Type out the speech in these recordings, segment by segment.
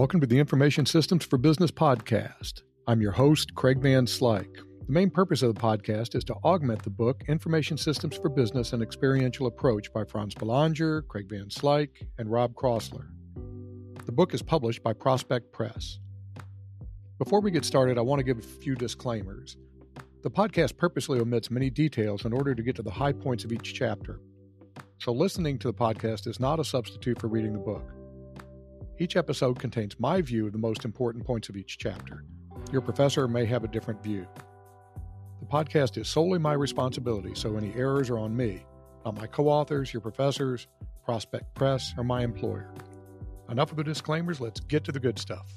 Welcome to the Information Systems for Business podcast. I'm your host, Craig Van Slyke. The main purpose of the podcast is to augment the book Information Systems for Business An Experiential Approach by France Belanger, Craig Van Slyke, and Rob Crossler. The book is published by Prospect Press. Before we get started, I want to give a few disclaimers. The podcast purposely omits many details in order to get to the high points of each chapter. So, listening to the podcast is not a substitute for reading the book. Each episode contains my view of the most important points of each chapter. Your professor may have a different view. The podcast is solely my responsibility, so any errors are on me, not my co authors, your professors, Prospect Press, or my employer. Enough of the disclaimers, let's get to the good stuff.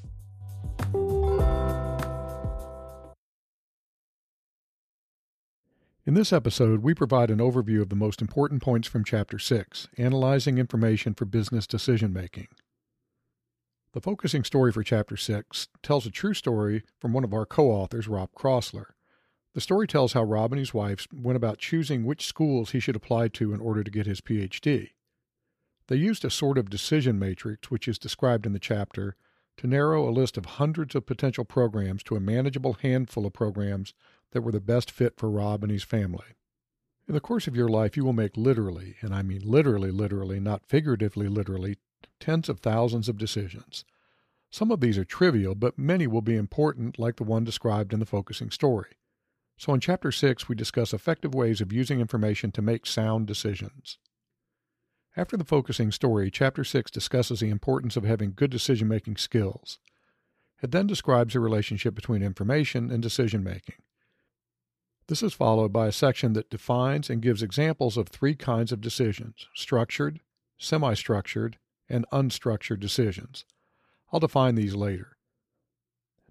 In this episode, we provide an overview of the most important points from Chapter 6 Analyzing Information for Business Decision Making. The focusing story for Chapter 6 tells a true story from one of our co authors, Rob Crossler. The story tells how Rob and his wife went about choosing which schools he should apply to in order to get his PhD. They used a sort of decision matrix, which is described in the chapter, to narrow a list of hundreds of potential programs to a manageable handful of programs that were the best fit for Rob and his family. In the course of your life, you will make literally, and I mean literally, literally, not figuratively, literally, tens of thousands of decisions. Some of these are trivial, but many will be important, like the one described in the focusing story. So, in Chapter 6, we discuss effective ways of using information to make sound decisions. After the focusing story, Chapter 6 discusses the importance of having good decision making skills. It then describes the relationship between information and decision making. This is followed by a section that defines and gives examples of three kinds of decisions structured, semi structured, and unstructured decisions. I'll define these later.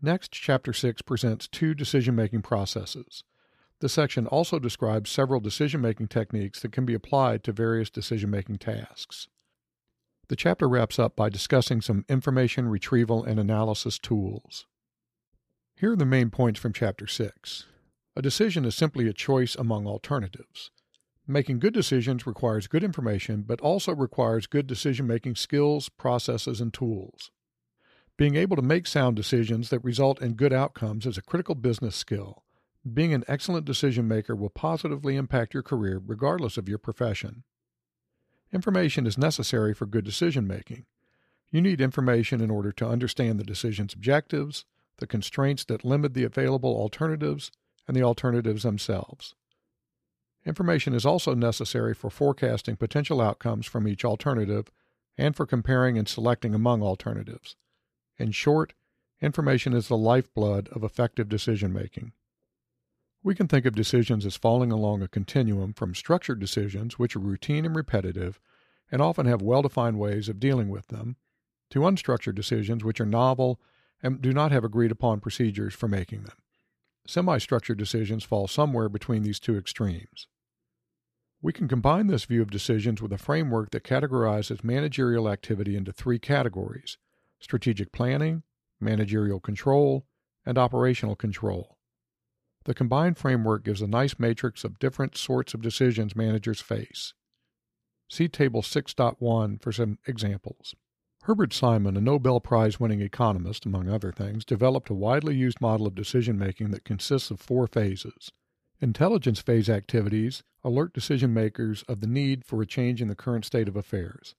Next, Chapter 6 presents two decision making processes. The section also describes several decision making techniques that can be applied to various decision making tasks. The chapter wraps up by discussing some information retrieval and analysis tools. Here are the main points from Chapter 6. A decision is simply a choice among alternatives. Making good decisions requires good information, but also requires good decision making skills, processes, and tools. Being able to make sound decisions that result in good outcomes is a critical business skill. Being an excellent decision maker will positively impact your career regardless of your profession. Information is necessary for good decision making. You need information in order to understand the decision's objectives, the constraints that limit the available alternatives, and the alternatives themselves. Information is also necessary for forecasting potential outcomes from each alternative and for comparing and selecting among alternatives. In short, information is the lifeblood of effective decision making. We can think of decisions as falling along a continuum from structured decisions, which are routine and repetitive and often have well defined ways of dealing with them, to unstructured decisions, which are novel and do not have agreed upon procedures for making them. Semi structured decisions fall somewhere between these two extremes. We can combine this view of decisions with a framework that categorizes managerial activity into three categories strategic planning, managerial control, and operational control. The combined framework gives a nice matrix of different sorts of decisions managers face. See Table 6.1 for some examples. Herbert Simon, a Nobel Prize winning economist, among other things, developed a widely used model of decision making that consists of four phases Intelligence phase activities alert decision makers of the need for a change in the current state of affairs.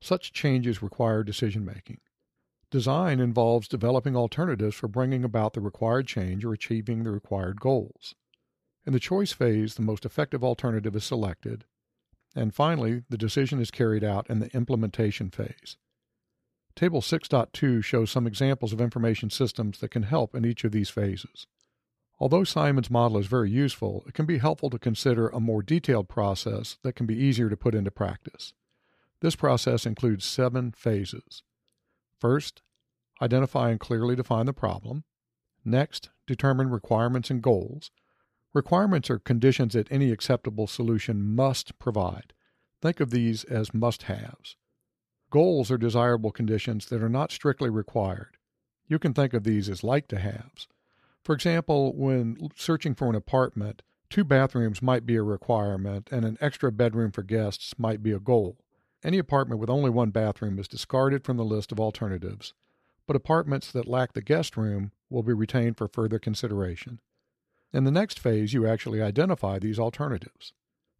Such changes require decision making. Design involves developing alternatives for bringing about the required change or achieving the required goals. In the choice phase, the most effective alternative is selected. And finally, the decision is carried out in the implementation phase. Table 6.2 shows some examples of information systems that can help in each of these phases. Although Simon's model is very useful, it can be helpful to consider a more detailed process that can be easier to put into practice. This process includes seven phases. First, identify and clearly define the problem. Next, determine requirements and goals. Requirements are conditions that any acceptable solution must provide. Think of these as must haves. Goals are desirable conditions that are not strictly required. You can think of these as like to haves. For example, when searching for an apartment, two bathrooms might be a requirement and an extra bedroom for guests might be a goal. Any apartment with only one bathroom is discarded from the list of alternatives, but apartments that lack the guest room will be retained for further consideration. In the next phase, you actually identify these alternatives.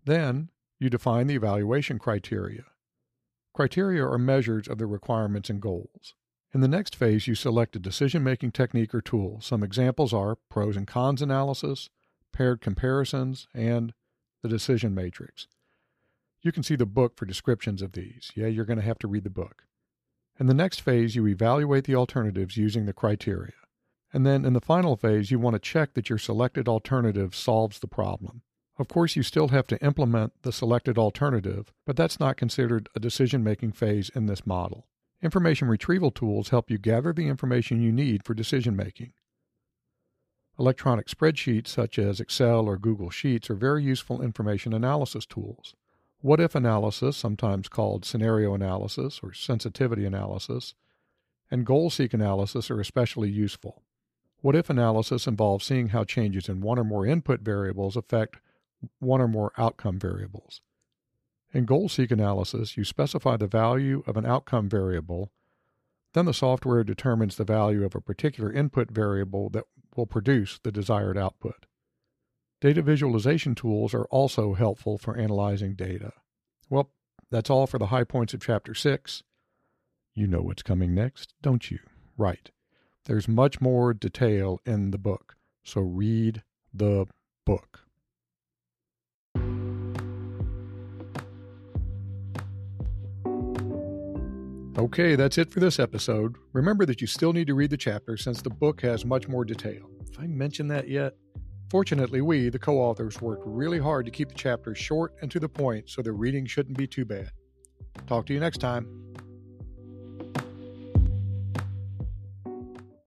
Then, you define the evaluation criteria. Criteria are measures of the requirements and goals. In the next phase, you select a decision making technique or tool. Some examples are pros and cons analysis, paired comparisons, and the decision matrix. You can see the book for descriptions of these. Yeah, you're going to have to read the book. In the next phase, you evaluate the alternatives using the criteria. And then in the final phase, you want to check that your selected alternative solves the problem. Of course, you still have to implement the selected alternative, but that's not considered a decision making phase in this model. Information retrieval tools help you gather the information you need for decision making. Electronic spreadsheets such as Excel or Google Sheets are very useful information analysis tools. What if analysis, sometimes called scenario analysis or sensitivity analysis, and goal seek analysis are especially useful. What if analysis involves seeing how changes in one or more input variables affect one or more outcome variables. In goal seek analysis, you specify the value of an outcome variable, then the software determines the value of a particular input variable that will produce the desired output. Data visualization tools are also helpful for analyzing data. Well, that's all for the high points of Chapter 6. You know what's coming next, don't you? Right. There's much more detail in the book, so read the book. Okay, that's it for this episode. Remember that you still need to read the chapter since the book has much more detail. If I mentioned that yet? Fortunately, we, the co authors, worked really hard to keep the chapters short and to the point so the reading shouldn't be too bad. Talk to you next time.